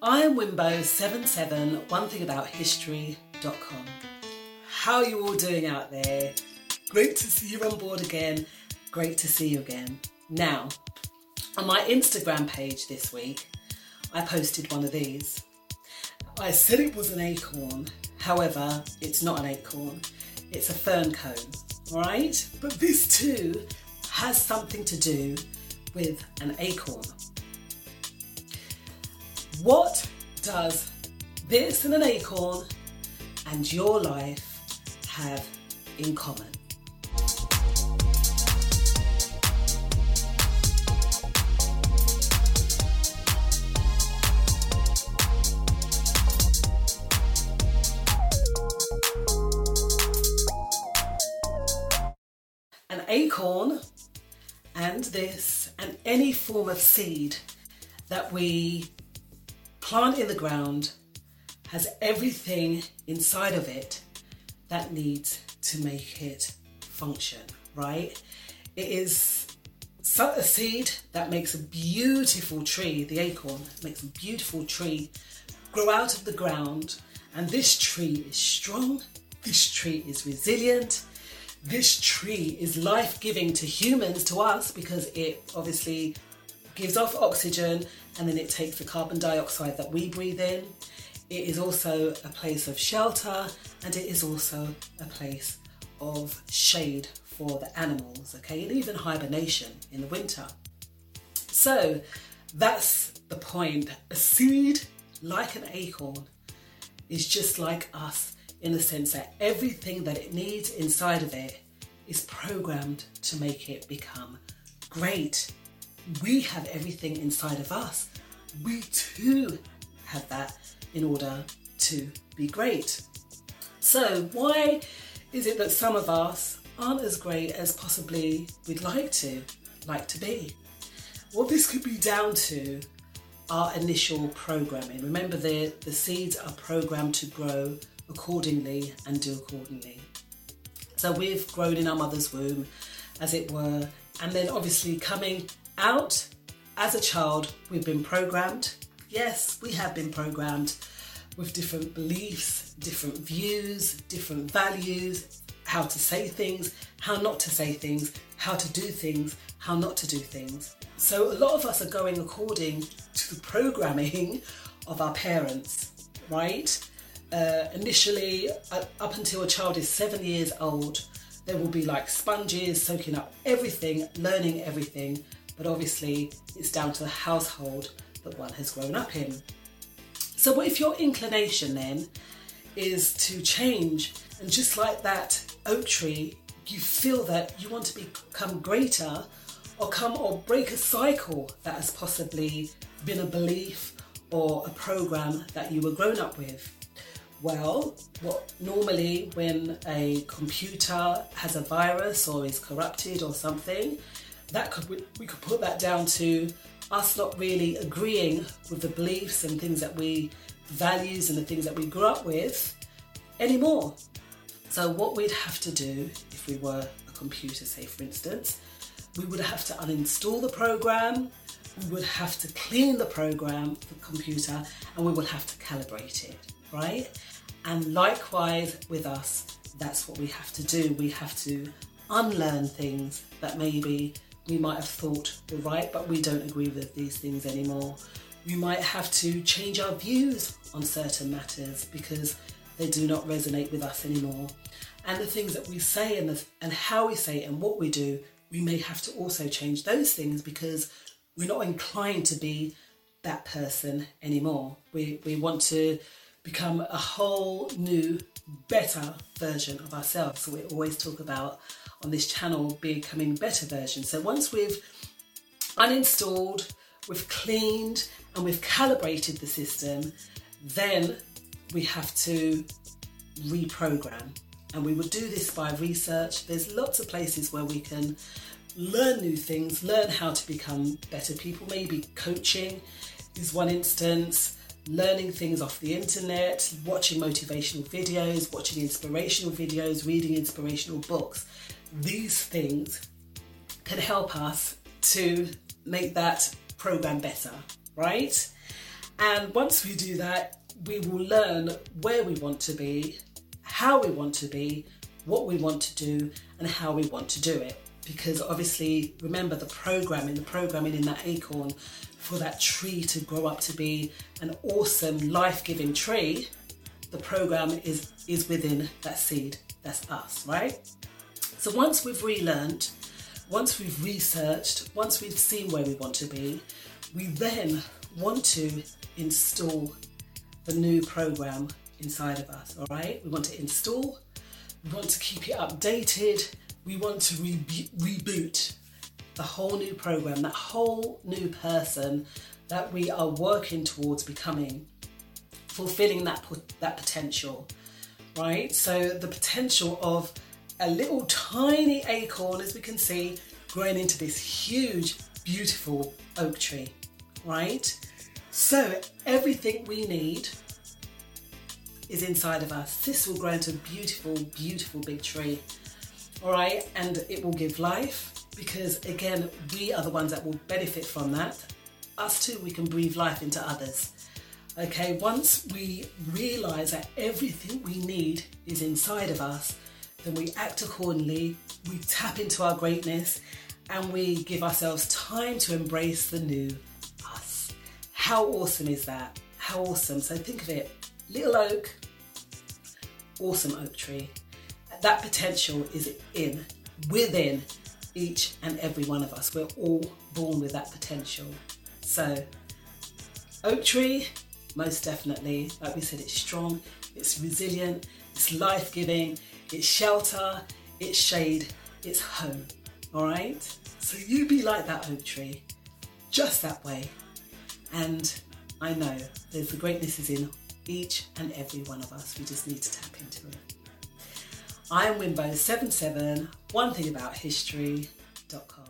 I'm Wimbo77, one thing about history.com. How are you all doing out there? Great to see you on board again. Great to see you again. Now, on my Instagram page this week, I posted one of these. I said it was an acorn, however, it's not an acorn, it's a fern cone, alright? But this too has something to do with an acorn. What does this and an acorn and your life have in common? An acorn and this and any form of seed that we plant in the ground has everything inside of it that needs to make it function, right? It is a seed that makes a beautiful tree, the acorn makes a beautiful tree grow out of the ground. And this tree is strong, this tree is resilient, this tree is life giving to humans, to us, because it obviously gives off oxygen and then it takes the carbon dioxide that we breathe in. It is also a place of shelter and it is also a place of shade for the animals, okay, and even hibernation in the winter. So that's the point. A seed, like an acorn, is just like us in the sense that everything that it needs inside of it is programmed to make it become great we have everything inside of us. We too have that in order to be great. So, why is it that some of us aren't as great as possibly we'd like to, like to be? Well, this could be down to our initial programming. Remember, the, the seeds are programmed to grow accordingly and do accordingly. So, we've grown in our mother's womb, as it were, and then obviously coming out as a child, we've been programmed. Yes, we have been programmed with different beliefs, different views, different values, how to say things, how not to say things, how to do things, how not to do things. So, a lot of us are going according to the programming of our parents, right? Uh, initially, uh, up until a child is seven years old, they will be like sponges, soaking up everything, learning everything, but obviously it's down to the household that one has grown up in. So, what if your inclination then is to change, and just like that oak tree, you feel that you want to become greater or come or break a cycle that has possibly been a belief or a program that you were grown up with? Well, what normally when a computer has a virus or is corrupted or something, that could we could put that down to us not really agreeing with the beliefs and things that we values and the things that we grew up with anymore. So what we'd have to do if we were a computer, say for instance, we would have to uninstall the program, we would have to clean the program, the computer, and we would have to calibrate it, right? And likewise with us, that's what we have to do. We have to unlearn things that maybe we might have thought were right, but we don't agree with these things anymore. We might have to change our views on certain matters because they do not resonate with us anymore. And the things that we say and, the, and how we say it and what we do, we may have to also change those things because we're not inclined to be that person anymore. We, we want to become a whole new, better version of ourselves. So we always talk about on this channel becoming better versions. So once we've uninstalled, we've cleaned, and we've calibrated the system, then we have to reprogram. And we would do this by research. There's lots of places where we can learn new things, learn how to become better people. Maybe coaching is one instance learning things off the internet, watching motivational videos, watching inspirational videos, reading inspirational books. These things can help us to make that program better, right? And once we do that, we will learn where we want to be, how we want to be, what we want to do, and how we want to do it. Because obviously, remember the programming, the programming in that acorn for that tree to grow up to be an awesome, life giving tree, the program is, is within that seed. That's us, right? So once we've relearned, once we've researched, once we've seen where we want to be, we then want to install the new program inside of us, all right? We want to install, we want to keep it updated, we want to re- reboot the whole new program, that whole new person that we are working towards becoming, fulfilling that, that potential, right? So the potential of a little tiny acorn, as we can see, growing into this huge, beautiful oak tree, right? So everything we need is inside of us. This will grow into a beautiful, beautiful big tree, all right? And it will give life because, again, we are the ones that will benefit from that. Us too, we can breathe life into others. Okay, once we realize that everything we need is inside of us, then we act accordingly, we tap into our greatness, and we give ourselves time to embrace the new us. How awesome is that? How awesome. So think of it little oak, awesome oak tree. That potential is in, within each and every one of us. We're all born with that potential. So, oak tree, most definitely, like we said, it's strong, it's resilient, it's life giving, it's shelter, it's shade, it's home. All right? So you be like that oak tree, just that way. And I know there's the greatness is in each and every one of us. We just need to tap into it. I am Wimbo77, one thing about history.com.